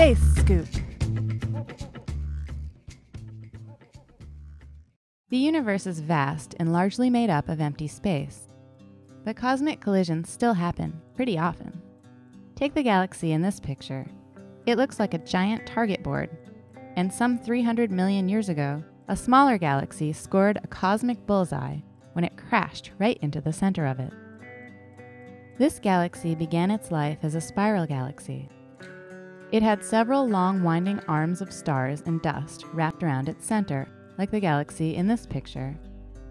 Space Scoop. The universe is vast and largely made up of empty space. But cosmic collisions still happen, pretty often. Take the galaxy in this picture. It looks like a giant target board. And some 300 million years ago, a smaller galaxy scored a cosmic bullseye when it crashed right into the center of it. This galaxy began its life as a spiral galaxy. It had several long winding arms of stars and dust wrapped around its center like the galaxy in this picture.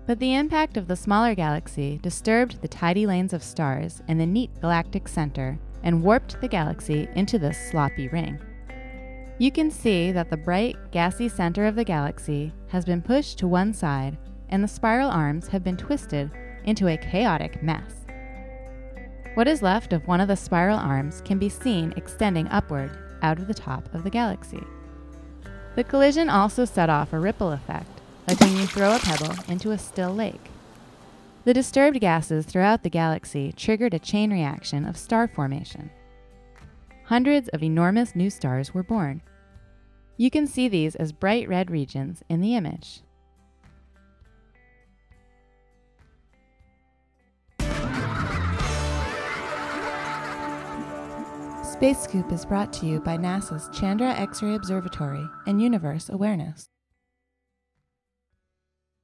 But the impact of the smaller galaxy disturbed the tidy lanes of stars in the neat galactic center and warped the galaxy into this sloppy ring. You can see that the bright, gassy center of the galaxy has been pushed to one side, and the spiral arms have been twisted into a chaotic mess. What is left of one of the spiral arms can be seen extending upward out of the top of the galaxy. The collision also set off a ripple effect, like when you throw a pebble into a still lake. The disturbed gases throughout the galaxy triggered a chain reaction of star formation. Hundreds of enormous new stars were born. You can see these as bright red regions in the image. Space Scoop is brought to you by NASA's Chandra X ray Observatory and Universe Awareness.